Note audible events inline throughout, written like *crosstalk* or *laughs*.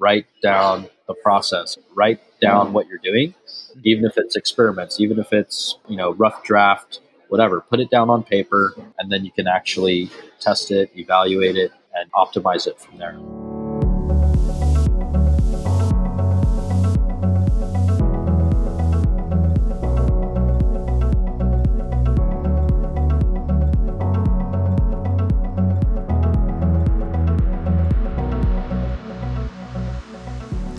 write down the process, write down what you're doing, even if it's experiments, even if it's, you know, rough draft, whatever, put it down on paper and then you can actually test it, evaluate it, and optimize it from there.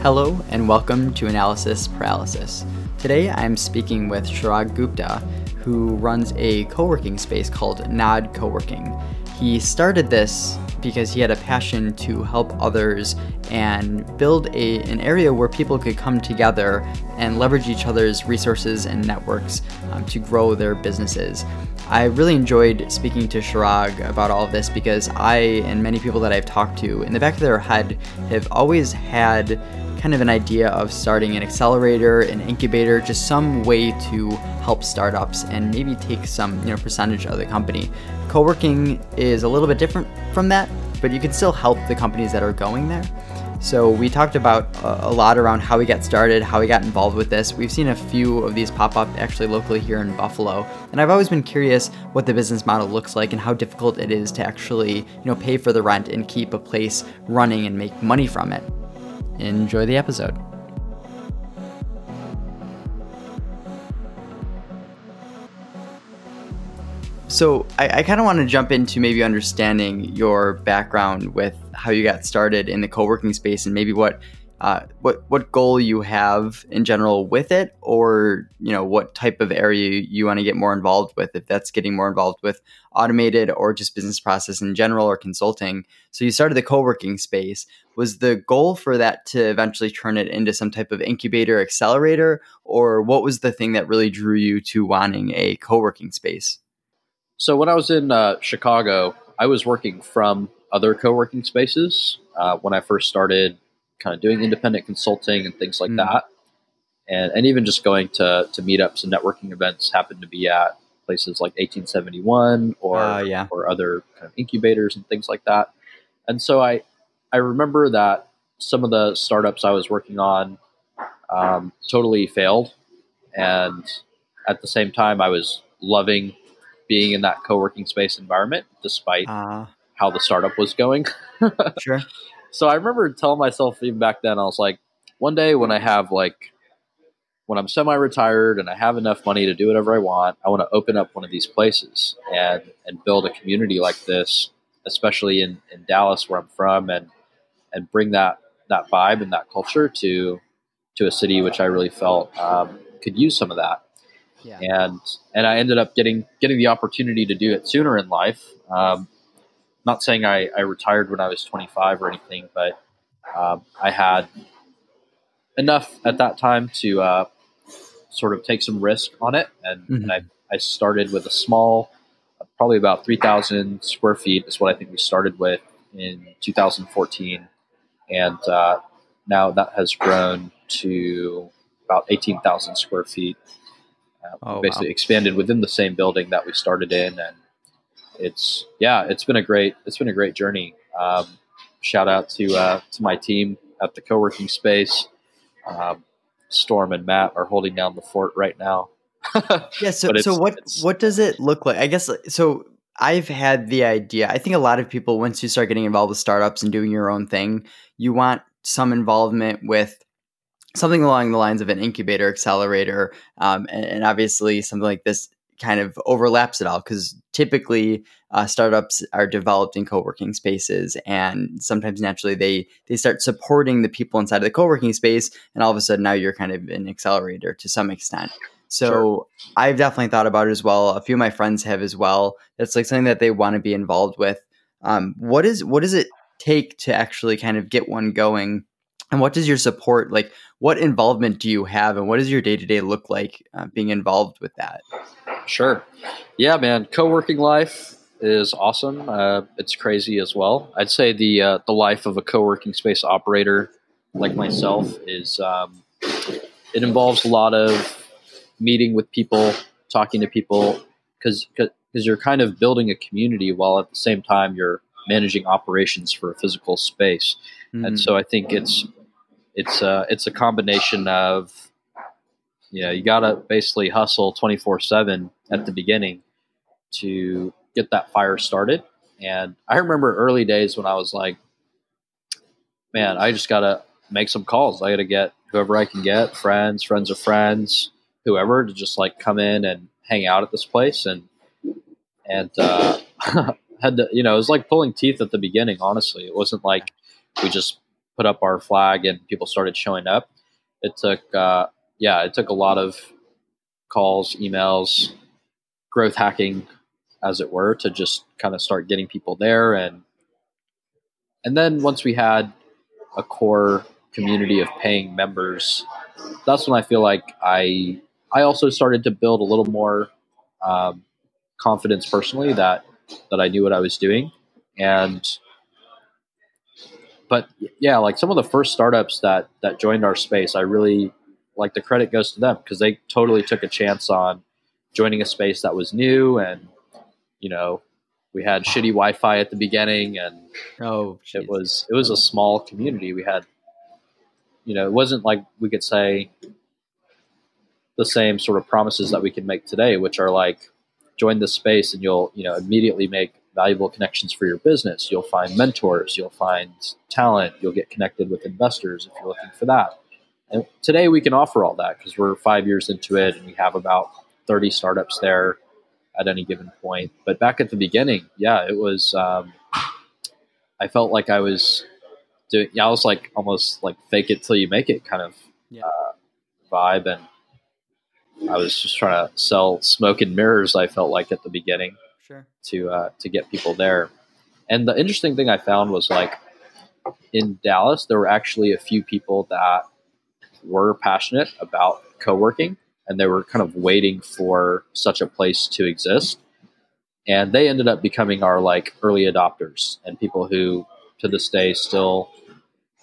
Hello and welcome to Analysis Paralysis. Today I'm speaking with Chirag Gupta, who runs a co working space called Nod Co working. He started this because he had a passion to help others and build a, an area where people could come together and leverage each other's resources and networks um, to grow their businesses. I really enjoyed speaking to Chirag about all of this because I and many people that I've talked to in the back of their head have always had kind of an idea of starting an accelerator, an incubator, just some way to help startups and maybe take some you know percentage of the company. Co-working is a little bit different from that, but you can still help the companies that are going there. So we talked about uh, a lot around how we got started, how we got involved with this. We've seen a few of these pop up actually locally here in Buffalo, and I've always been curious what the business model looks like and how difficult it is to actually, you know, pay for the rent and keep a place running and make money from it. Enjoy the episode. So I, I kind of want to jump into maybe understanding your background with how you got started in the co-working space and maybe what uh, what what goal you have in general with it, or you know what type of area you want to get more involved with. If that's getting more involved with automated or just business process in general or consulting. So you started the co-working space. Was the goal for that to eventually turn it into some type of incubator accelerator, or what was the thing that really drew you to wanting a co-working space? So when I was in uh, Chicago, I was working from other co-working spaces uh, when I first started kind of doing independent consulting and things like mm. that. And, and even just going to, to meetups and networking events happened to be at places like 1871 or, uh, yeah. or other kind of incubators and things like that. And so I, I remember that some of the startups I was working on um, totally failed. And at the same time, I was loving being in that co working space environment despite uh, how the startup was going. *laughs* sure. So I remember telling myself even back then, I was like, one day when I have like, when I'm semi-retired and I have enough money to do whatever I want, I want to open up one of these places and and build a community like this, especially in, in Dallas where I'm from, and and bring that that vibe and that culture to to a city which I really felt um, could use some of that. Yeah. And and I ended up getting getting the opportunity to do it sooner in life. Um, not saying I, I retired when I was 25 or anything, but um, I had enough at that time to uh, sort of take some risk on it. And, mm-hmm. and I, I started with a small, probably about 3,000 square feet is what I think we started with in 2014. And uh, now that has grown to about 18,000 square feet. Uh, oh, basically wow. expanded within the same building that we started in and it's yeah, it's been a great it's been a great journey. Um, shout out to uh, to my team at the co-working space. Um, Storm and Matt are holding down the fort right now. *laughs* yeah. So so what what does it look like? I guess so. I've had the idea. I think a lot of people, once you start getting involved with startups and doing your own thing, you want some involvement with something along the lines of an incubator accelerator um, and, and, obviously something like this kind of overlaps it all because typically uh, startups are developed in co-working spaces and sometimes naturally they they start supporting the people inside of the co-working space and all of a sudden now you're kind of an accelerator to some extent. So sure. i've definitely thought about it as well. A few of my friends have as well. It's like something that they want to be involved with. Um, what is what does it take to actually kind of get one going? And what does your support like what involvement do you have and what does your day-to-day look like uh, being involved with that Sure. Yeah, man. Co-working life is awesome. Uh, it's crazy as well. I'd say the uh, the life of a co-working space operator like myself is um, it involves a lot of meeting with people, talking to people, because because you're kind of building a community while at the same time you're managing operations for a physical space. Mm. And so I think it's it's a it's a combination of you you got to basically hustle 24 7 at the beginning to get that fire started. And i remember early days when i was like man i just got to make some calls. I got to get whoever i can get friends friends of friends whoever to just like come in and hang out at this place. And and uh, *laughs* had to you know it was like pulling teeth at the beginning honestly. It wasn't like we just put up our flag and people started showing up. It took uh, yeah it took a lot of calls emails growth hacking as it were to just kind of start getting people there. And and then once we had a core community of paying members that's when i feel like i i also started to build a little more um, confidence personally that that i knew what i was doing. And but yeah like some of the first startups that that joined our space i really like the credit goes to them because they totally took a chance on joining a space that was new and you know we had shitty wi-fi at the beginning and Oh, it was it was a small community. We had you know it wasn't like we could say the same sort of promises that we can make today which are like join this space and you'll you know immediately make valuable connections for your business. You'll find mentors. You'll find talent. You'll get connected with investors if you're looking for that and today we can offer all that because we're five years into it and we have about 30 startups there at any given point but back at the beginning yeah it was um, i felt like i was doing yeah i was like almost like fake it till you make it kind of Yeah. uh, vibe and i was just trying to sell smoke and mirrors i felt like at the beginning Sure. to uh, to get people there. And the interesting thing I found was like in Dallas, there were actually a few people that were passionate about co-working, and they were kind of waiting for such a place to exist. And they ended up becoming our like early adopters and people who, to this day, still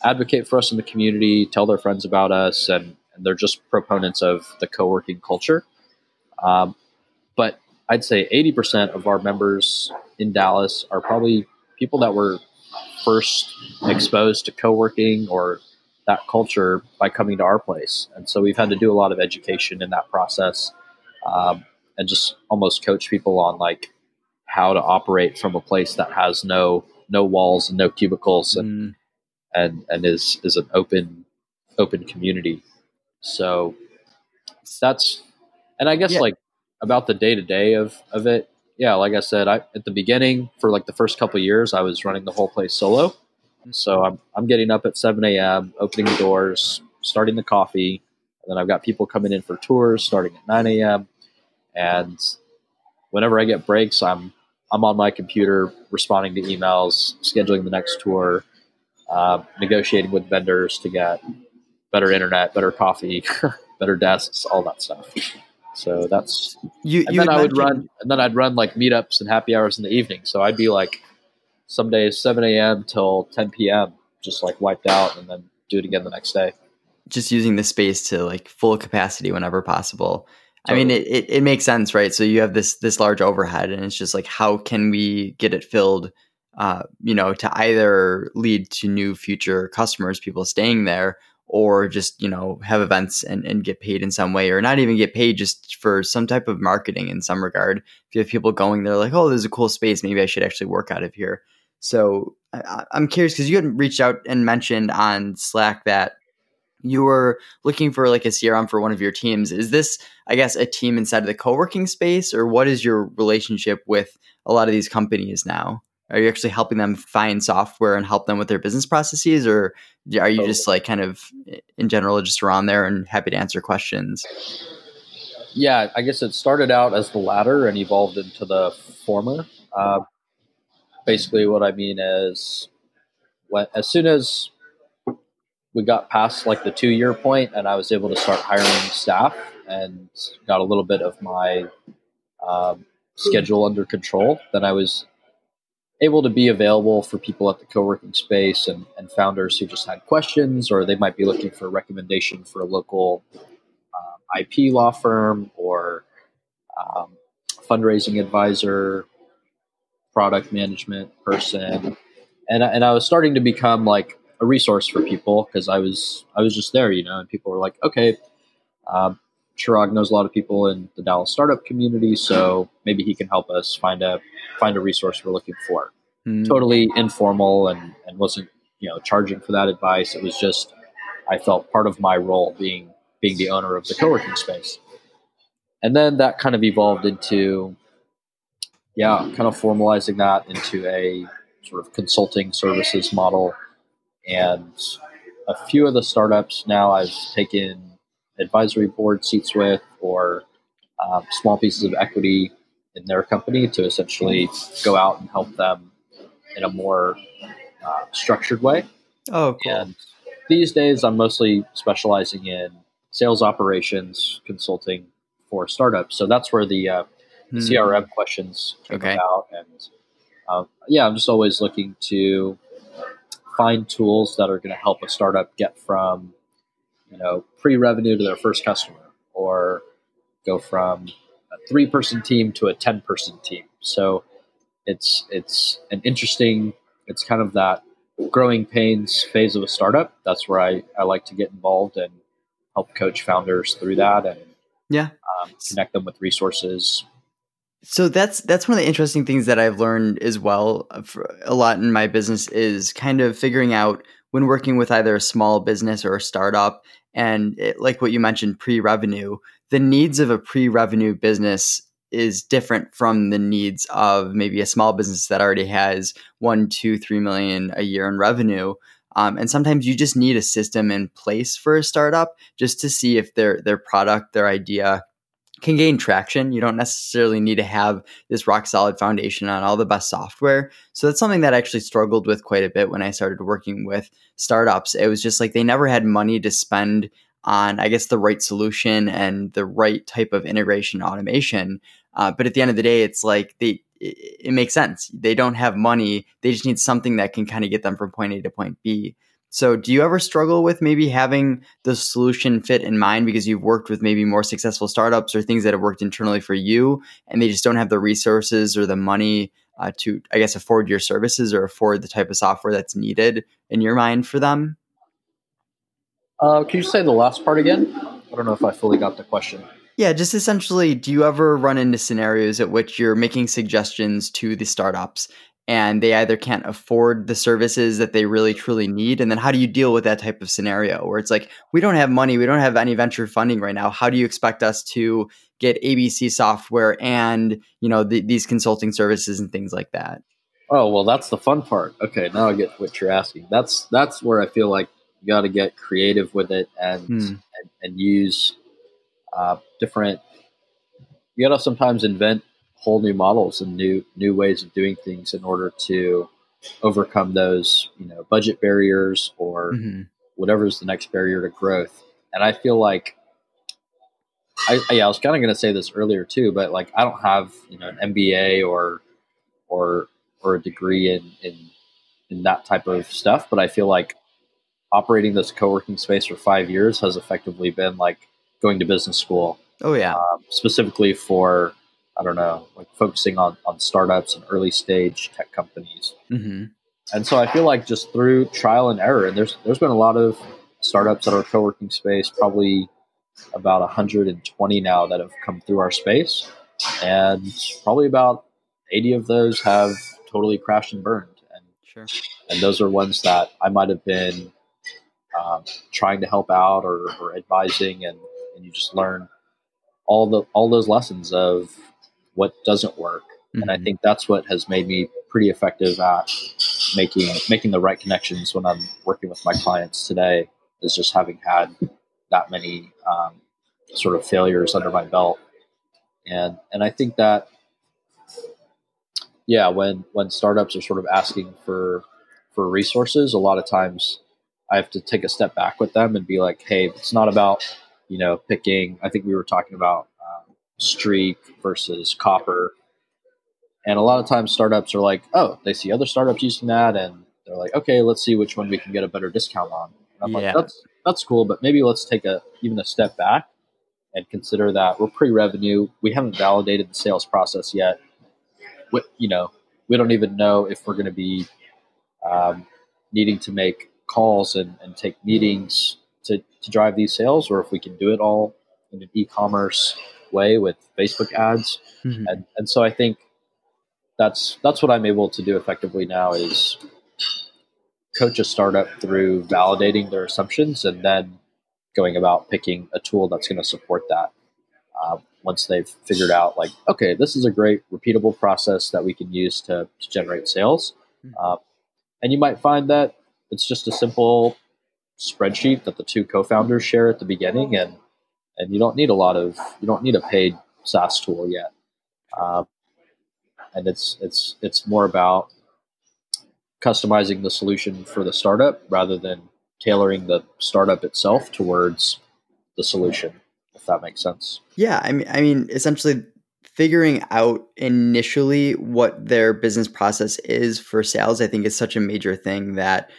advocate for us in the community, tell their friends about us, and, and they're just proponents of the co-working culture. Um, but I'd say 80% of our members in Dallas are probably people that were first exposed to co-working or that culture by coming to our place. And so we've had to do a lot of education in that process um, and just almost coach people on like how to operate from a place that has no no walls and no cubicles and Mm, and and is is an open open community. So that's and I guess Yeah. like about the day to day of of it. Yeah, like I said, I at the beginning for like the first couple of years, I was running the whole place solo. So I'm I'm getting up at seven a.m., opening the doors, starting the coffee, and then I've got people coming in for tours starting at nine a.m. And whenever I get breaks, I'm I'm on my computer responding to emails, scheduling the next tour, uh, negotiating with vendors to get better internet, better coffee, *laughs* better desks, all that stuff. So that's You, and you then I would run and then I'd run like meetups and happy hours in the evening. So I'd be like some days seven a.m. till ten p.m. just like wiped out, and then do it again the next day. just using the space to like full capacity whenever possible. I mean, it, it, it makes sense, right? So you have this this large overhead, and it's just like, how can we get it filled? Uh, you know, to either lead to new future customers, people staying there, or just you know have events and, and get paid in some way, or not even get paid, just for some type of marketing in some regard. If you have people going there, like, oh, there's a cool space, maybe I should actually work out of here. So I, I'm curious because you had reached out and mentioned on Slack that you were looking for like a CRM for one of your teams. Is this, I guess, a team inside of the co-working space, or what is your relationship with a lot of these companies now? Are you actually helping them find software and help them with their business processes, or are you just like kind of in general just around there and happy to answer questions? Yeah, I guess it started out as the latter and evolved into the former. Uh, basically, what I mean is, when, as soon as we got past like the two year point and I was able to start hiring staff and got a little bit of my um, schedule under control, then I was able to be available for people at the co-working space and, and founders who just had questions or they might be looking for a recommendation for a local um, IP law firm or um, fundraising advisor, product management person. And, I- and I was starting to become like a resource for people because I was I was just there, you know, and people were like, okay, um, Chirag knows a lot of people in the Dallas startup community, so maybe he can help us find a find a resource we're looking for. Mm. Totally informal and and wasn't you know charging for that advice. It was just I felt part of my role being being the owner of the co-working space, and then that kind of evolved into yeah, kind of formalizing that into a sort of consulting services model. And a few of the startups now I've taken advisory board seats with or um, small pieces of equity in their company to essentially go out and help them in a more uh, structured way. Oh, cool. And these days, I'm mostly specializing in sales operations consulting for startups. So that's where the uh, hmm. CRM questions came okay. about. And uh, yeah, I'm just always looking to find tools that are going to help a startup get from you know pre-revenue to their first customer, or go from a three-person team to a ten-person team. So it's it's an interesting. It's kind of that growing pains phase of a startup. That's where I, I like to get involved and help coach founders through that and yeah um, connect them with resources so that's that's one of the interesting things that I've learned as well a lot in my business is kind of figuring out when working with either a small business or a startup and it, like what you mentioned pre-revenue the needs of a pre-revenue business is different from the needs of maybe a small business that already has one two three million a year in revenue. Um, and sometimes you just need a system in place for a startup just to see if their their product their idea can gain traction. You don't necessarily need to have this rock solid foundation on all the best software. So that's something that I actually struggled with quite a bit when I started working with startups. It was just like they never had money to spend on, I guess, the right solution and the right type of integration automation. Uh, but at the end of the day, it's like they it, it makes sense. They don't have money. They just need something that can kind of get them from point A to point B. So, do you ever struggle with maybe having the solution fit in mind because you've worked with maybe more successful startups or things that have worked internally for you and they just don't have the resources or the money uh, to, I guess, afford your services or afford the type of software that's needed in your mind for them? Uh, can you say the last part again? I don't know if I fully got the question. Yeah, just essentially, do you ever run into scenarios at which you're making suggestions to the startups and they either can't afford the services that they really truly need and then how do you deal with that type of scenario where it's like we don't have money we don't have any venture funding right now. How do you expect us to get abc software and you know the, these consulting services and things like that? Oh well that's the fun part. Okay now i get what you're asking. That's that's where i feel like you got to get creative with it and hmm. and, and, use uh, different you got to sometimes invent whole new models and new new ways of doing things in order to overcome those you know budget barriers or mm-hmm. whatever is the next barrier to growth. And I feel like I, yeah, I was kind of going to say this earlier too, but like I don't have you know an MBA or or or a degree in in in that type of stuff, but I feel like operating this co-working space for five years has effectively been like going to business school. Oh yeah, um, specifically for I don't know, like focusing on, on startups and early stage tech companies. Mm-hmm. And so I feel like just through trial and error, and there's there's been a lot of startups at our co-working space, probably about 120 now that have come through our space, and probably about 80 of those have totally crashed and burned. And sure. and those are ones that I might have been um, trying to help out or, or advising, and, and you just learn all the all those lessons of what doesn't work. Mm-hmm. And I mm-hmm. think that's what has made me pretty effective at making making the right connections when I'm working with my clients today. Is just having had that many um, sort of failures under my belt, and and I think that yeah, when when startups are sort of asking for for resources, a lot of times I have to take a step back with them and be like, hey, it's not about you know picking. I think we were talking about streak versus copper. And a lot of times startups are like, oh, they see other startups using that and they're like, okay, let's see which one we can get a better discount on. And I'm yeah. like, that's that's cool, but maybe let's take a even a step back and consider that we're pre-revenue. We haven't validated the sales process yet. We, you know, we don't even know if we're going to be um, needing to make calls and, and take meetings to, to drive these sales, or if we can do it all in an e-commerce way with Facebook ads. Mm-hmm. And, and so I think that's that's what I'm able to do effectively now is coach a startup through validating their assumptions and then going about picking a tool that's going to support that. Uh, once they've figured out, like, okay, this is a great repeatable process that we can use to, to generate sales. Hmm. Uh, and you might find that it's just a simple spreadsheet that the two co-founders share at the beginning, and and you don't need a lot of you don't need a paid SaaS tool yet. Uh, and it's it's it's more about customizing the solution for the startup rather than tailoring the startup itself towards the solution if that makes sense yeah i mean i mean essentially figuring out initially what their business process is for sales i think is such a major thing that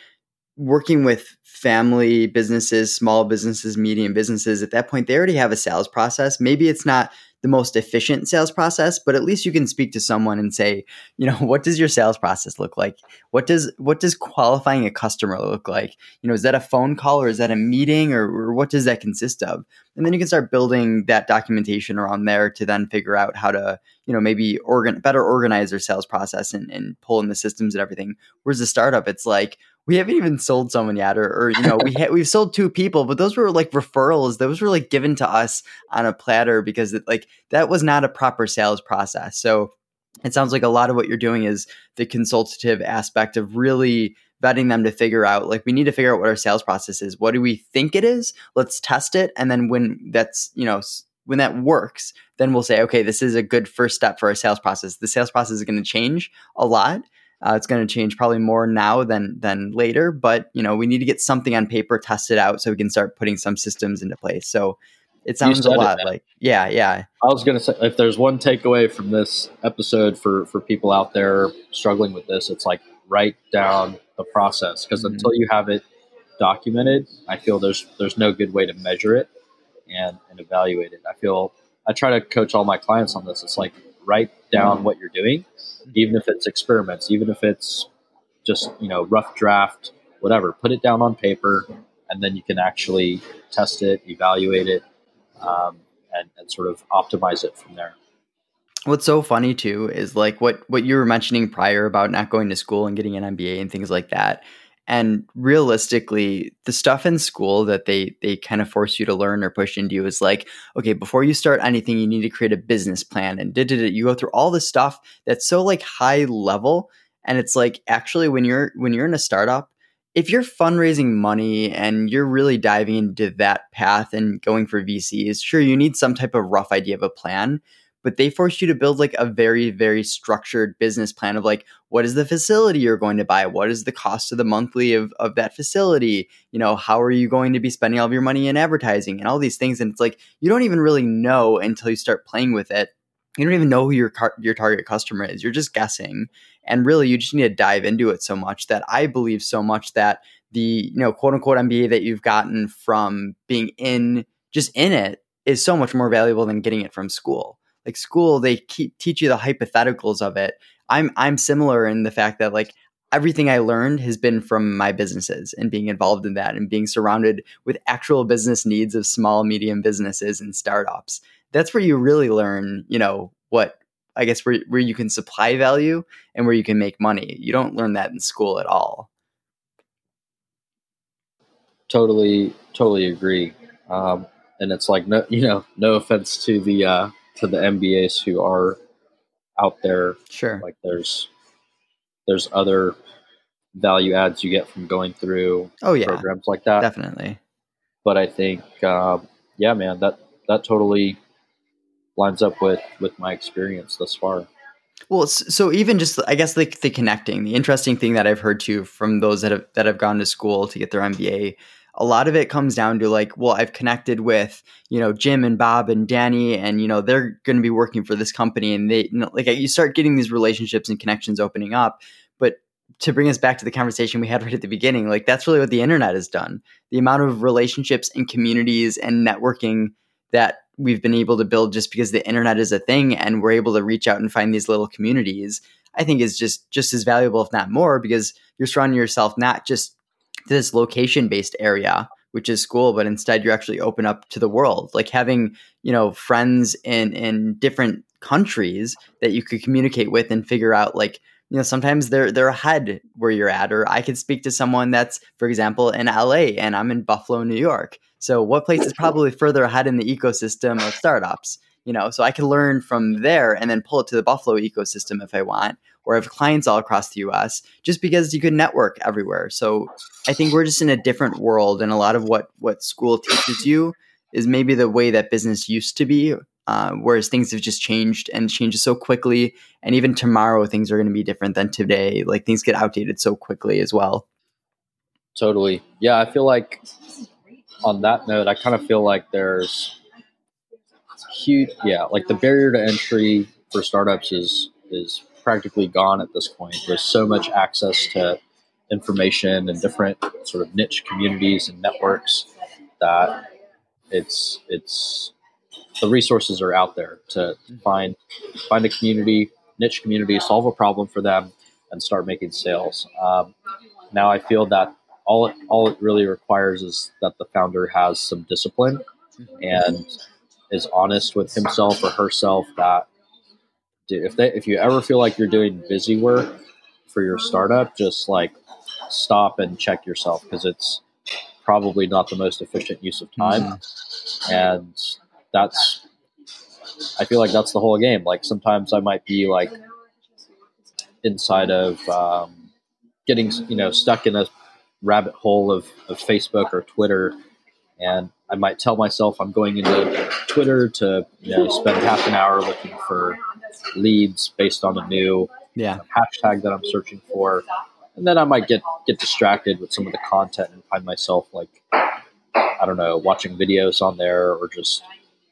working with family businesses small businesses medium businesses at that point they already have a sales process maybe it's not the most efficient sales process, but at least you can speak to someone and say, you know, *laughs* what does your sales process look like? What does what does qualifying a customer look like? You know, is that a phone call or is that a meeting or, or what does that consist of? And then you can start building that documentation around there to then figure out how to, you know, maybe organ better organize their sales process and, and pull in the systems and everything. Whereas a startup, it's like, we haven't even sold someone yet, or, or you know, we ha- we've sold two people, but those were like referrals. Those were like given to us on a platter because it, like that was not a proper sales process. So it sounds like a lot of what you're doing is the consultative aspect of really vetting them to figure out like we need to figure out what our sales process is. What do we think it is? Let's test it, and then when that's you know when that works, then we'll say, okay, this is a good first step for our sales process. The sales process is going to change a lot, uh, it's going to change probably more now than than later, but you know we need to get something on paper tested out so we can start putting some systems into place. So it sounds a lot like yeah, yeah. I was going to say if there's one takeaway from this episode for for people out there struggling with this, it's like write down the process because mm-hmm. until you have it documented, I feel there's there's no good way to measure it and and evaluate it. I feel I try to coach all my clients on this. It's like write down mm-hmm. what you're doing even if it's experiments, even if it's just you know rough draft, whatever. Put it down on paper, and then you can actually test it, evaluate it, um, and, and sort of optimize it from there. What's so funny too is like what what you were mentioning prior about not going to school and getting an MBA and things like that. And realistically, the stuff in school that they they kind of force you to learn or push into you is like, okay, before you start anything, you need to create a business plan and did it. You go through all this stuff that's so like high level, and it's like actually when you're when you're in a startup, if you're fundraising money and you're really diving into that path and going for VCs, sure you need some type of rough idea of a plan but they force you to build like a very very structured business plan of like what is the facility you're going to buy? What is the cost of the monthly of, of that facility? You know how are you going to be spending all of your money in advertising and all these things? And it's like you don't even really know until you start playing with it. You don't even know who your car- your target customer is. You're just guessing. And really you just need to dive into it so much that i believe so much that the you know quote unquote mba that you've gotten from being in just in it is so much more valuable than getting it from school like school they keep, teach you the hypotheticals of it. I'm i'm similar in the fact that like everything i learned has been from my businesses and being involved in that and being surrounded with actual business needs of small medium businesses and startups. That's where you really learn you know what i guess where, where you can supply value and where you can make money. You don't learn that in school at all. Totally totally agree. Um, and it's like no *laughs* you know no offense to the uh, to the MBAs who are out there. Sure. Like there's there's other value adds you get from going through oh yeah programs like that definitely but i think uh, yeah man that that totally lines up with with my experience thus far well so even just i guess like the connecting the interesting thing that i've heard too from those that have that have gone to school to get their mba a lot of it comes down to like, well, I've connected with, you know, Jim and Bob and Danny, and, you know, they're going to be working for this company. And they, you know, like, you start getting these relationships and connections opening up. But to bring us back to the conversation we had *laughs* right at the beginning, like, that's really what the internet has done. The amount of relationships and communities and networking that we've been able to build just because the internet is a thing and we're able to reach out and find these little communities, I think is just just as valuable, if not more, because you're surrounding yourself not just this location based area which is school but instead you actually open up to the world. Like having you know friends in in different countries that you could communicate with and figure out like you know sometimes they're they're ahead where you're at. Or i could speak to someone that's for example in la and i'm in buffalo new york. So what place is probably further ahead in the ecosystem of startups you know? So i can learn from there and then pull it to the buffalo ecosystem if i want or have clients all across the us just because you could network everywhere. So i think we're just in a different world and a lot of what what school teaches you is maybe the way that business used to be uh, whereas things have just changed and changes so quickly. And even tomorrow things are going to be different than today. Like things get outdated so quickly as well. Totally. Yeah i feel like on that note i kind of feel like there's huge yeah like the barrier to entry for startups is is practically gone at this point there's so much access to information and different sort of niche communities and networks that it's it's the resources are out there to find find a community niche community solve a problem for them and start making sales. Um, now i feel that all it, all it really requires is that the founder has some discipline and is honest with himself or herself that if they if you ever feel like you're doing busy work for your startup, just like stop and check yourself because it's probably not the most efficient use of time, mm-hmm. and that's I feel like that's the whole game. Like sometimes I might be like inside of um, getting you know stuck in a rabbit hole of, of Facebook or Twitter and I might tell myself I'm going into Twitter to you know spend half an hour looking for leads based on a new yeah. hashtag that I'm searching for, and then I might get get distracted with some of the content and find myself like I don't know watching videos on there or just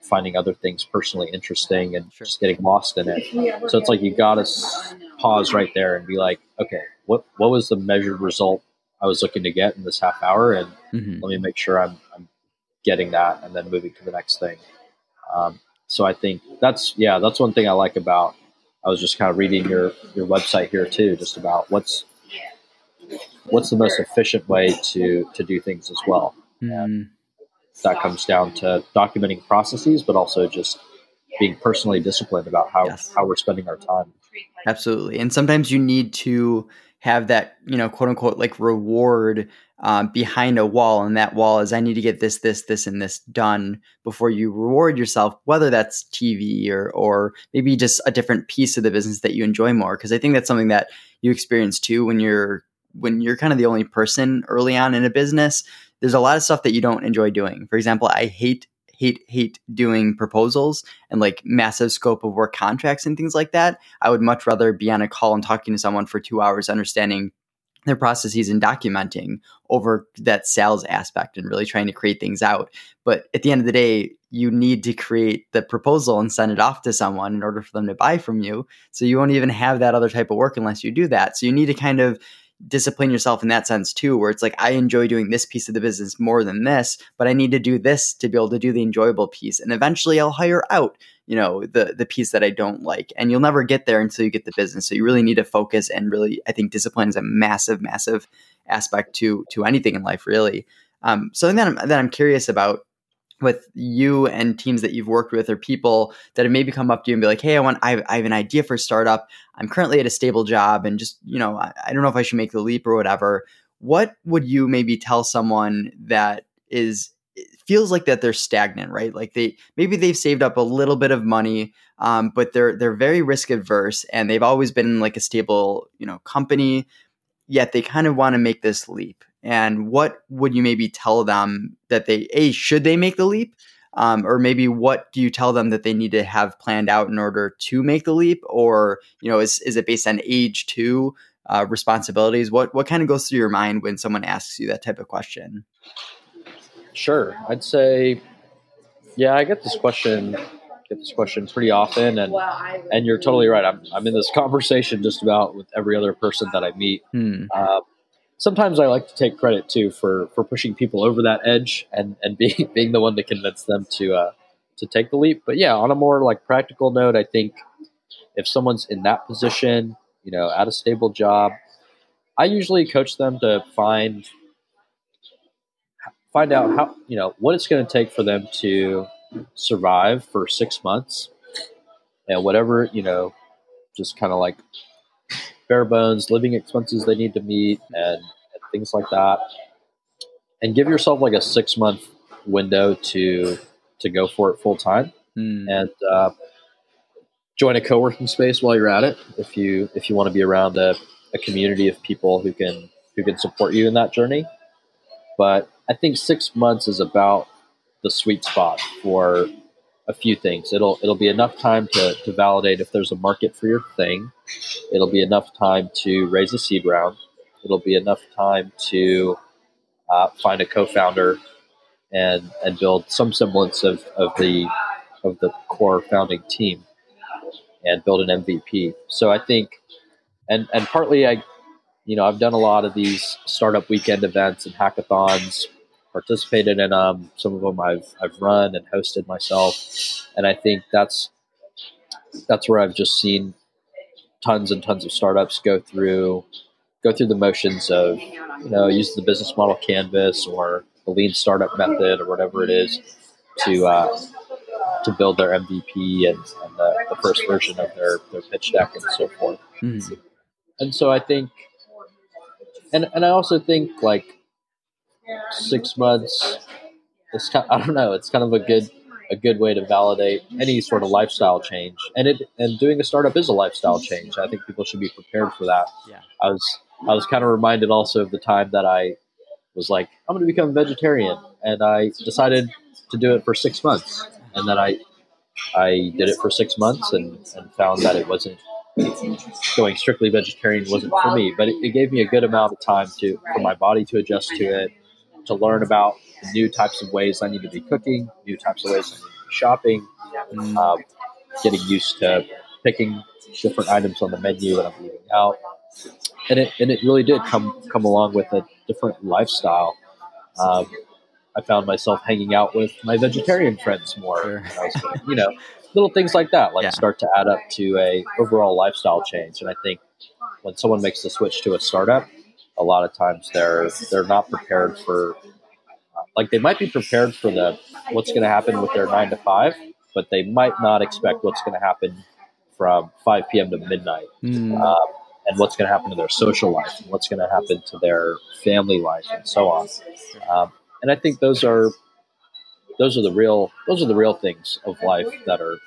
finding other things personally interesting and sure. just getting lost in it. So it's like you got to pause right there and be like, okay, what what was the measured result I was looking to get in this half hour, and mm-hmm. let me make sure I'm, I'm getting that and then moving to the next thing. Um, so I think that's yeah, that's one thing I like about. I was just kind of reading your your website here too, just about what's what's the most efficient way to to do things as well. Mm. that comes down to documenting processes, but also just being personally disciplined about how yes. how we're spending our time. Absolutely, and sometimes you need to have that you know quote unquote like reward um, behind a wall and that wall is i need to get this this this and this done before you reward yourself whether that's tv or or maybe just a different piece of the business that you enjoy more because i think that's something that you experience too when you're when you're kind of the only person early on in a business. There's a lot of stuff that you don't enjoy doing. For example i hate hate hate doing proposals and like massive scope of work contracts and things like that. I would much rather be on a call and talking to someone for two hours, understanding their processes and documenting over that sales aspect and really trying to create things out. But at the end of the day, you need to create the proposal and send it off to someone in order for them to buy from you. So you won't even have that other type of work unless you do that. So you need to kind of discipline yourself in that sense too, where it's like, I enjoy doing this piece of the business more than this, but I need to do this to be able to do the enjoyable piece. And eventually I'll hire out, you know, the, the piece that I don't like. And you'll never get there until you get the business. So you really need to focus and really, I think discipline is a massive, massive aspect to, to anything in life, really. Um, something that I'm, that I'm curious about with you and teams that you've worked with or people that have maybe come up to you and be like, Hey, I want, I I have an idea for a startup. I'm currently at a stable job and just, you know, I, I don't know if I should make the leap or whatever. What would you maybe tell someone that is, feels like that they're stagnant, right? Like they, maybe they've saved up a little bit of money, um, but they're, they're very risk adverse and they've always been like a stable, you know, company, yet they kind of want to make this leap and what would you maybe tell them that they a should they make the leap um, or maybe what do you tell them that they need to have planned out in order to make the leap? Or you know is, is it based on age too uh, responsibilities? What what kind of goes through your mind when someone asks you that type of question? Sure. I'd say yeah i get this question get this question pretty often and and you're totally right. I'm, I'm in this *laughs* conversation just about with every other person that i meet. Hmm. uh, sometimes I like to take credit too for for pushing people over that edge and and *laughs* being being the one to convince them to uh, to take the leap. But yeah, on a more like practical note, I think if someone's in that position, you know, at a stable job, I usually coach them to find find out how you know what it's going to take for them to survive for six months, and whatever you know, just kind of like bare bones living expenses they need to meet and, and things like that, and give yourself like a six month window to to go for it full time Mm. and uh, join a co-working space while you're at it if you if you want to be around a, a community of people who can who can support you in that journey. But i think six months is about the sweet spot for a few things. It'll it'll be enough time to, to validate if there's a market for your thing. It'll be enough time to raise a seed round. It'll be enough time to uh, find a co-founder and and build some semblance of, of the of the core founding team and build an MVP. So I think, and and partly I, you know, I've done a lot of these startup weekend events and hackathons, participated in them. Some of them I've I've run and hosted myself, and I think that's that's where I've just seen tons and tons of startups go through go through the motions of you know use the business model canvas or the lean startup method or whatever it is to uh, to build their MVP and, and the, the, first version of their, their pitch deck and so forth. Mm. And so I think, and and I also think like six months. It's kind, I don't know. It's kind of a good a good way to validate any sort of lifestyle change. And it and doing a startup is a lifestyle change. I think people should be prepared for that. Yeah. I was I was kind of reminded also of the time that I was like, I'm going to become a vegetarian, and I decided to do it for six months, and then I I did it for six months and, and found that it wasn't going strictly vegetarian wasn't for me, but it, it gave me a good amount of time to for my body to adjust to it, to learn about new types of ways I need to be cooking, new types of ways I need to be shopping, um, getting used to picking different items on the menu that I'm eating out, and it and it really did come come along with a different lifestyle. Um, I found myself hanging out with my vegetarian friends more. Sure. Was, you know, little things like that, like Yeah. start to add up to a overall lifestyle change. And I think when someone makes the switch to a startup, a lot of times they're they're not prepared for, like they might be prepared for the what's going to happen with their nine to five, but they might not expect what's going to happen from 5 p.m. to midnight Mm. um, and what's going to happen to their social life and what's going to happen to their family life and so on. Um, and I think those are those are the real those are the real things of life that are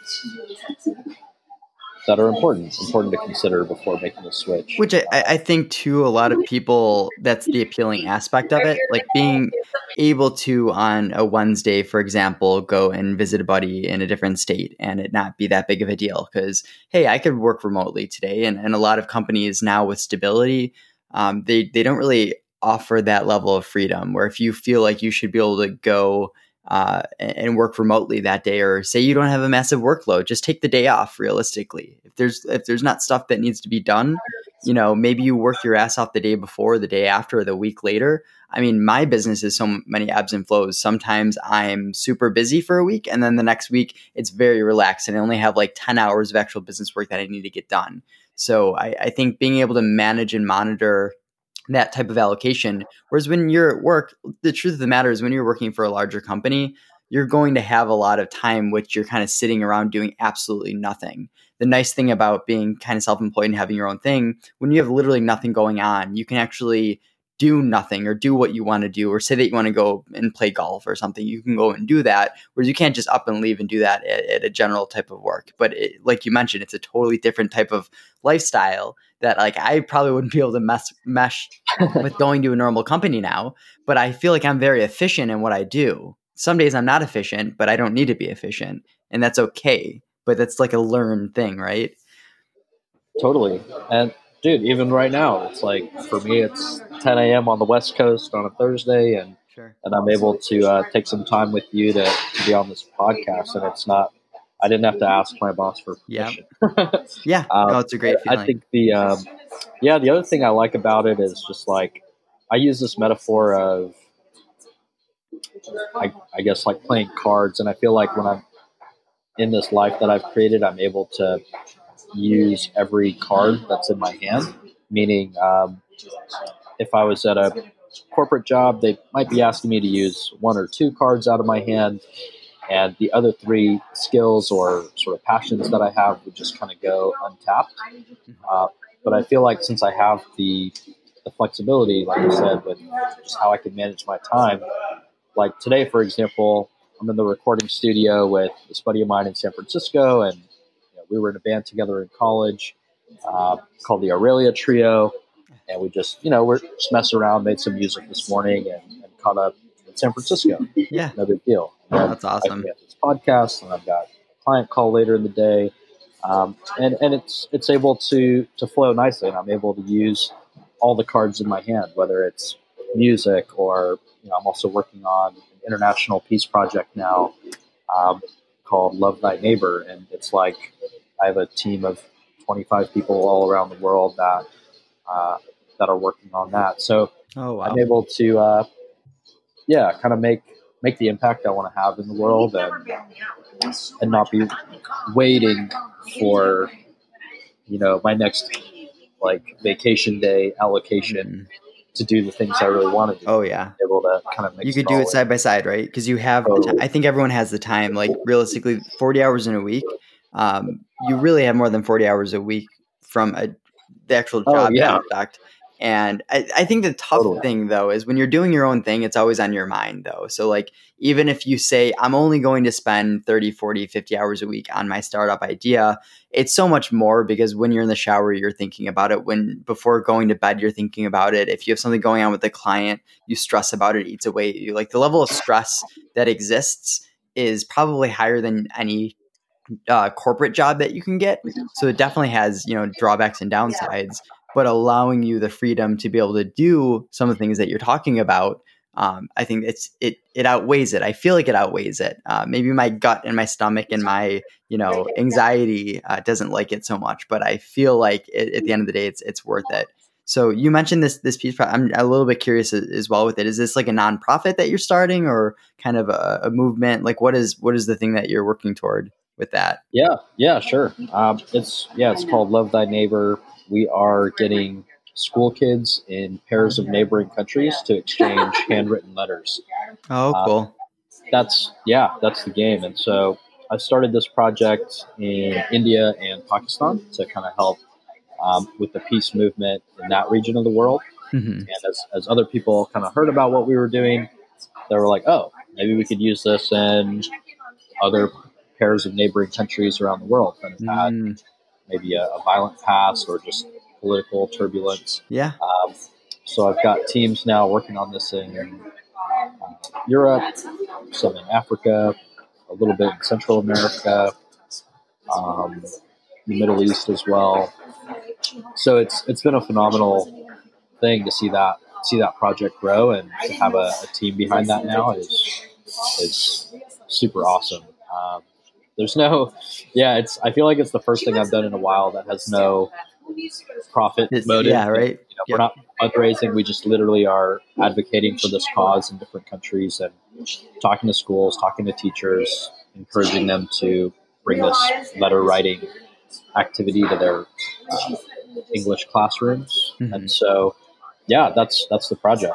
that are important important to consider before making a switch. Which I, I think to a lot of people, that's the appealing aspect of it. Like being able to, on a Wednesday, for example, go and visit a buddy in a different state and it not be that big of a deal. Because, hey, I could work remotely today. And, and a lot of companies now with stability, um, they, they don't really offer that level of freedom where if you feel like you should be able to go uh, and work remotely that day, or say you don't have a massive workload, just take the day off. Realistically, if there's if there's not stuff that needs to be done, you know, maybe you work your ass off the day before, the day after, or the week later. I mean, my business is so many ebbs and flows. Sometimes I'm super busy for a week, and then the next week it's very relaxed, and I only have like ten hours of actual business work that I need to get done. So I, I think being able to manage and monitor that type of allocation. Whereas when you're at work, the truth of the matter is when you're working for a larger company, you're going to have a lot of time which you're kind of sitting around doing absolutely nothing. The nice thing about being kind of self employed and having your own thing, when you have literally nothing going on, you can actually do nothing or do what you want to do, or say that you want to go and play golf or something, you can go and do that. Whereas you can't just up and leave and do that at, at a general type of work. But it, like you mentioned, it's a totally different type of lifestyle that like I probably wouldn't be able to mess mesh with *laughs* going to a normal company now. But I feel like I'm very efficient in what I do. Some days I'm not efficient, but I don't need to be efficient, and that's okay. But that's like a learned thing, right? Totally. And dude, even right now, it's like for me, it's 10 a.m. on the West Coast on a Thursday, and Sure. and I'm able to uh, take some time with you to, to be on this podcast. And it's not, I didn't have to ask my boss for Yeah. permission. *laughs* Yeah. Um, no, it's a great feeling. I think the, um, yeah, the other thing I like about it is just like, I use this metaphor of, I, I guess, like playing cards. And I feel like when I'm in this life that I've created, I'm able to use every card that's in my hand. Meaning, um, if I was at a corporate job, they might be asking me to use one or two cards out of my hand, and the other three skills or sort of passions that I have would just kind of go untapped. Uh, but I feel like since I have the the flexibility, like I said, with just how I can manage my time. Like today, for example, I'm in the recording studio with this buddy of mine in San Francisco, and you know, we were in a band together in college uh, called the Aurelia Trio, and we just, you know, we're just messing around, made some music this morning, and, and caught up in San Francisco. Yeah, no big deal. And That's awesome. This podcast, and I've got a client call later in the day, um, and and it's it's able to to flow nicely, and I'm able to use all the cards in my hand, whether it's music or you know, I'm also working on an international peace project now um, called Love Thy Neighbor, and it's like I have a team of 25 people all around the world that uh, that are working on that. So oh, wow. I'm able to, uh, yeah, kind of make make the impact I want to have in the world, and and not be waiting for you know my next like vacation day allocation mm-hmm. to do the things I really want to do. Oh yeah, able to kind of you could do it side by side, right? Because you have. I think everyone has the time. Like realistically, forty hours in a week. Um, you really have more than forty hours a week from a the actual oh, job oh, yeah. aspect. And I, I think the tough totally. thing though is when you're doing your own thing, it's always on your mind though. So like even if you say I'm only going to spend 30, 40, 50 hours a week on my startup idea, it's so much more because when you're in the shower, you're thinking about it. When before going to bed, you're thinking about it. If you have something going on with the client, you stress about it, it eats away at you. Like the level of stress that exists is probably higher than any uh, corporate job that you can get. So it definitely has, you know, drawbacks and downsides but allowing you the freedom to be able to do some of the things that you're talking about um, I think it's it it outweighs it. I feel like it outweighs it. Uh, maybe my gut and my stomach and my you know anxiety uh, doesn't like it so much, but I feel like it, at the end of the day, it's it's worth it. So you mentioned this this peace. I'm a little bit curious as well with it. Is this like a nonprofit that you're starting, or kind of a, a movement? Like what is what is the thing that you're working toward with that? Yeah, yeah, sure. Um, it's yeah, it's called Love Thy Neighbor we are getting school kids in pairs of neighboring countries to exchange *laughs* handwritten letters. Oh, uh, cool. that's yeah, that's the game. And so I started this project in India and Pakistan to kind of help um, with the peace movement in that region of the world. Mm-hmm. And as, as other people kind of heard about what we were doing, they were like, oh, maybe we could use this in other pairs of neighboring countries around the world that have had mm maybe a, a violent past or just political turbulence. Yeah. Um, so I've got teams now working on this in uh, Europe, some in Africa, a little bit in Central America, um, the Middle East as well. So it's it's been a phenomenal thing to see that see that project grow and to have a, a team behind that now is is super awesome. Um, there's no, yeah, it's. I feel like it's the first thing I've done in a while that has no profit it's, motive. Yeah, right. You know, yep. We're not fundraising. We just literally are advocating for this cause in different countries and talking to schools, talking to teachers, encouraging them to bring this letter writing activity to their uh, English classrooms. Mm-hmm. And so, yeah, that's that's the project.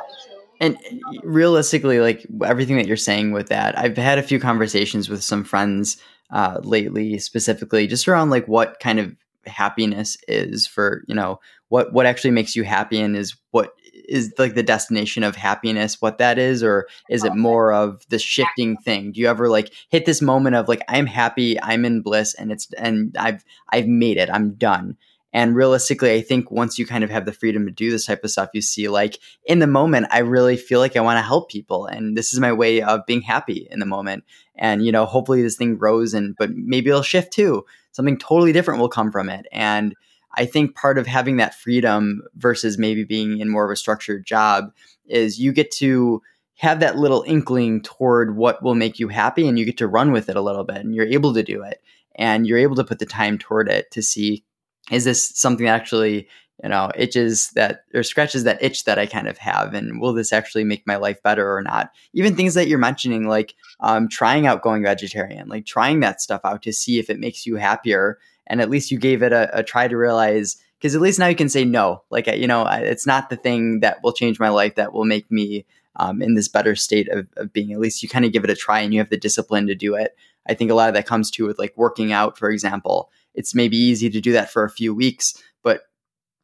And realistically, like everything that you're saying with that, I've had a few conversations with some friends uh, lately, specifically just around like what kind of happiness is for you know what what actually makes you happy and is what is like the destination of happiness what that is or is it more of the shifting thing? Do you ever like hit this moment of like i'm happy i'm in bliss and it's and i've i've made it i'm done and realistically, I think once you kind of have the freedom to do this type of stuff, you see, like, in the moment, I really feel like I want to help people. And this is my way of being happy in the moment. And, you know, hopefully this thing grows and, but maybe it'll shift too. Something totally different will come from it. And I think part of having that freedom versus maybe being in more of a structured job is you get to have that little inkling toward what will make you happy and you get to run with it a little bit and you're able to do it and you're able to put the time toward it to see is this something that actually you know itches that or scratches that itch that i kind of have? And will this actually make my life better or not? Even things that you're mentioning like um, trying out going vegetarian like trying that stuff out to see if it makes you happier. And at least you gave it a, a try to realize because at least now you can say no. Like you know, it's not the thing that will change my life that will make me um, in this better state of, of being. At least you kind of give it a try and you have the discipline to do it. I think a lot of that comes to with like working out, for example. It's maybe easy to do that for a few weeks, but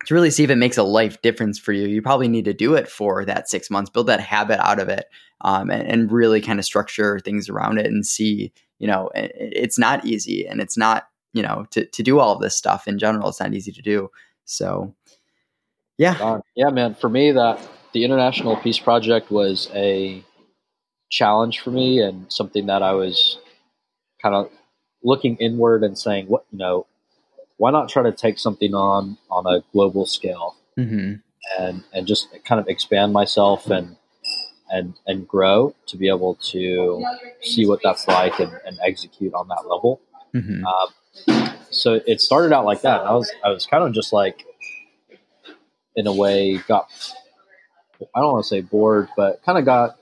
to really see if it makes a life difference for you, you probably need to do it for that six months, build that habit out of it, um, and, and, really kind of structure things around it and see, you know, it, it's not easy and it's not, you know, to, to do all this stuff in general, it's not easy to do. So, yeah. Yeah, man. For me, that the International Peace Project was a challenge for me and something that I was kind of looking inward and saying, what, you know, why not try to take something on on a global scale mm-hmm. and and just kind of expand myself and and and grow to be able to see what that's like and, and execute on that level. Mm-hmm. Um, so it started out like that. I was I was kind of just like, in a way, got I don't want to say bored, but kind of got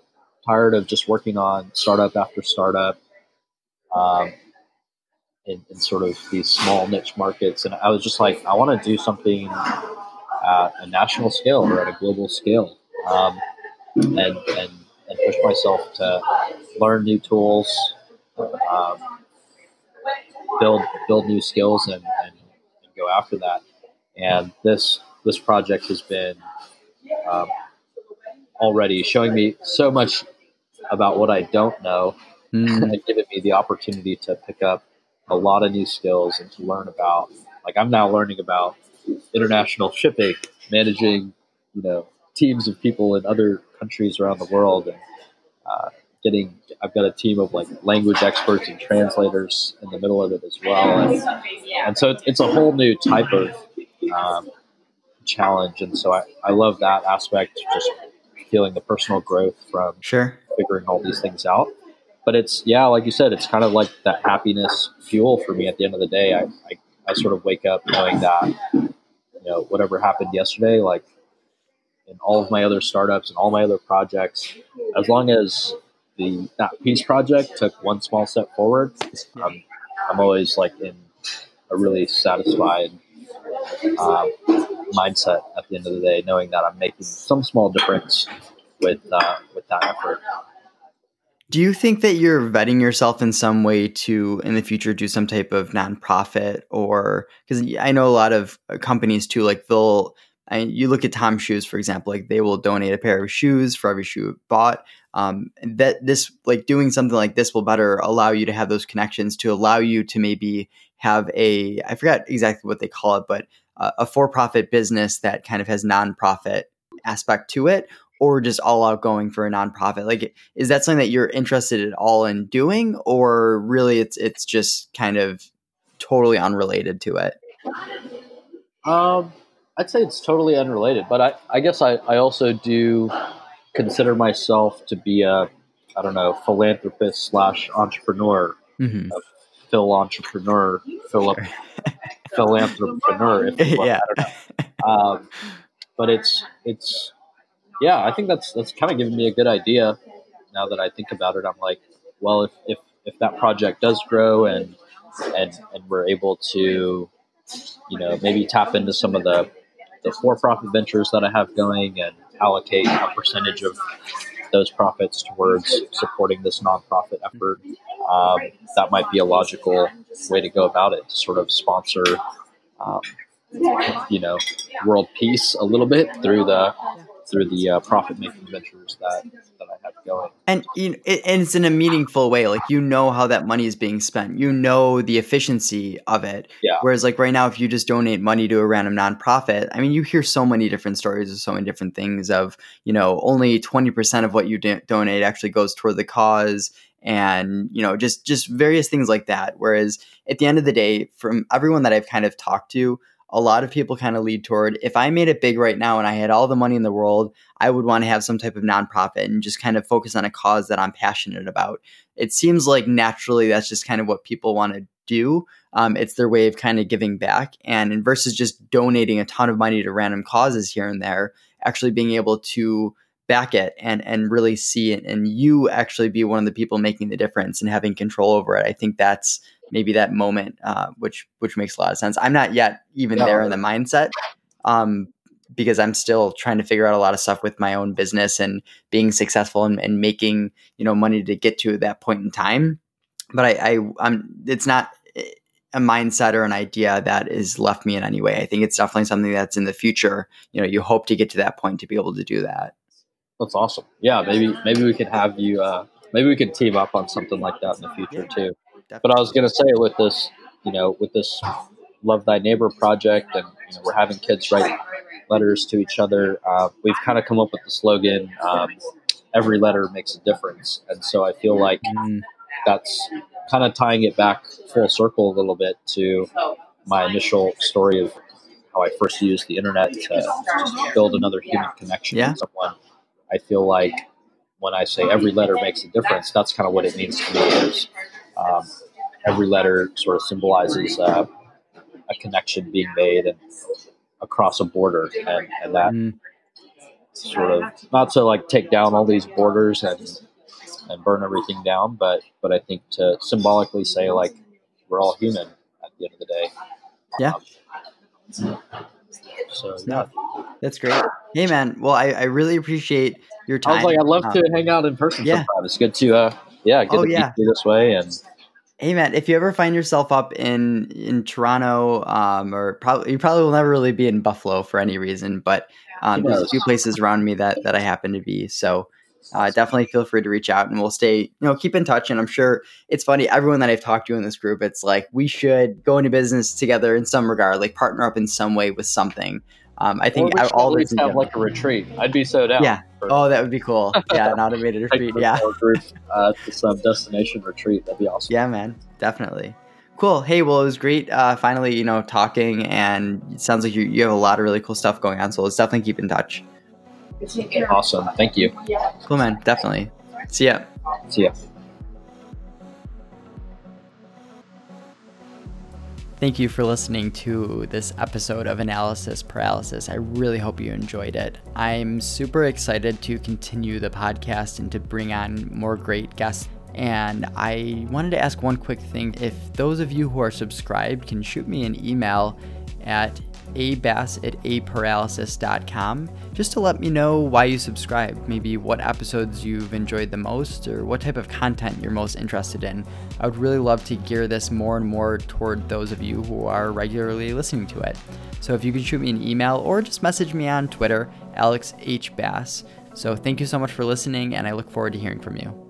tired of just working on startup after startup. Um, in, in, sort of these small niche markets. And I was just like, I want to do something at a national scale or at a global scale, um, and, and and push myself to learn new tools, um, build build new skills, and, and, and, go after that. And this this project has been um, already showing me so much about what I don't know, mm. and giving me the opportunity to pick up a lot of new skills and to learn about like I'm now learning about international shipping, managing, you know, teams of people in other countries around the world and uh, getting I've got a team of like language experts and translators in the middle of it as well. And, and so it's a whole new type of um, challenge. And so I, I love that aspect, just feeling the personal growth from sure. figuring all these things out but it's yeah, like you said, it's kind of like that happiness fuel for me. At the end of the day, I, I, I sort of wake up knowing that you know whatever happened yesterday, like in all of my other startups and all my other projects, as long as the that peace project took one small step forward, I'm, I'm always like in a really satisfied um, mindset at the end of the day, knowing that I'm making some small difference with uh, with that effort. Do you think that you're vetting yourself in some way to, in the future, do some type of nonprofit or because I know a lot of uh, companies too, like they'll, I, you look at TOMS Shoes, for example, like they will donate a pair of shoes for every shoe bought. Um, that this, like doing something like this will better allow you to have those connections to allow you to maybe have a, I forgot exactly what they call it, but a for profit business that kind of has nonprofit aspect to it or just all out going for a nonprofit? Like, is that something that you're interested at all in doing, or really it's it's just kind of totally unrelated to it? Um, I'd say it's totally unrelated, but I, I guess I, I also do consider myself to be a I don't know philanthropist slash entrepreneur, mm-hmm. Phil entrepreneur, Philip *laughs* philanthropreneur. If you *laughs* yeah. Um, but it's it's yeah, I think that's that's kind of given me a good idea. Now that I think about it, I'm like, well, if if, if that project does grow and and and we're able to, you know, maybe tap into some of the the for-profit ventures that I have going and allocate a percentage of those profits towards supporting this nonprofit effort. Um, that might be a logical way to go about it to sort of sponsor, um, you know, world peace a little bit through the through the uh, profit making ventures that, that I have going. And you know, it, and it's in a meaningful way. Like you know how that money is being spent. You know the efficiency of it. Yeah. Whereas like right now, if you just donate money to a random nonprofit, I mean, you hear so many different stories of so many different things. Of you know, only twenty percent of what you do- donate actually goes toward the cause and you know just just various things like that whereas at the end of the day from everyone that i've kind of talked to a lot of people kind of lead toward if I made it big right now and I had all the money in the world, I would want to have some type of nonprofit and just kind of focus on a cause that I'm passionate about. It seems like naturally that's just kind of what people want to do. Um, it's their way of kind of giving back. And versus just donating a ton of money to random causes here and there, actually being able to back it and and really see it and you actually be one of the people making the difference and having control over it. I think that's maybe that moment, uh, which which makes a lot of sense. I'm not yet even yeah. there in the mindset, um, because I'm still trying to figure out a lot of stuff with my own business and being successful and, and making you know money to get to that point in time. But I, I I'm it's not a mindset or an idea that is left me in any way. I think it's definitely something that's in the future. You know, you hope to get to that point to be able to do that. That's awesome. Yeah, maybe maybe we could have you. Uh, maybe we could team up on something like that in the future too. Definitely. But I was gonna say with this, you know, with this love thy neighbor project, and you know, we're having kids write letters to each other. Uh, we've kind of come up with the slogan. Um, Every letter makes a difference, and so I feel like mm. that's kind of tying it back full circle a little bit to my initial story of how I first used the internet to build another human connection yeah. with someone. I feel like when I say every letter makes a difference, that's kind of what it means to me. Is um, every letter sort of symbolizes uh, a connection being made and across a border, and, and that mm. sort of not to like take down all these borders and and burn everything down, but but I think to symbolically say like we're all human at the end of the day. Yeah. Um, so yeah. That's great. Hey man, well I, I really appreciate your time. I was like I'd love uh, to hang out in person yeah. sometime. It's good to uh yeah, get oh, to yeah. this way and Hey Matt, if you ever find yourself up in in Toronto, um, or probably you probably will never really be in Buffalo for any reason, but um, there's a few places around me that that I happen to be. So uh, definitely feel free to reach out and we'll stay, you know, keep in touch. And I'm sure it's funny. Everyone that I've talked to in this group, it's like we should go into business together in some regard, like partner up in some way with something. Um, I think I all these have like a retreat. I'd be so down. Yeah. For, oh, that would be cool. *laughs* Yeah, an automated retreat. Yeah. Group, uh, to some destination retreat. That'd be awesome. Yeah, man. Definitely. Cool. Hey, well, it was great. Uh, finally, you know, talking, and it sounds like you you have a lot of really cool stuff going on. So let's definitely keep in touch. Awesome. Thank you. Cool, man. Definitely. See ya. See ya. Thank you for listening to this episode of Analysis Paralysis. I really hope you enjoyed it. I'm super excited to continue the podcast and to bring on more great guests. And I wanted to ask one quick thing. If those of you who are subscribed can shoot me an email at abass at aparalysis.com just to let me know why you subscribed, maybe what episodes you've enjoyed the most, or what type of content you're most interested in. I would really love to gear this more and more toward those of you who are regularly listening to it. So if you can shoot me an email or just message me on Twitter, Alex H. Bass. So thank you so much for listening, and I look forward to hearing from you.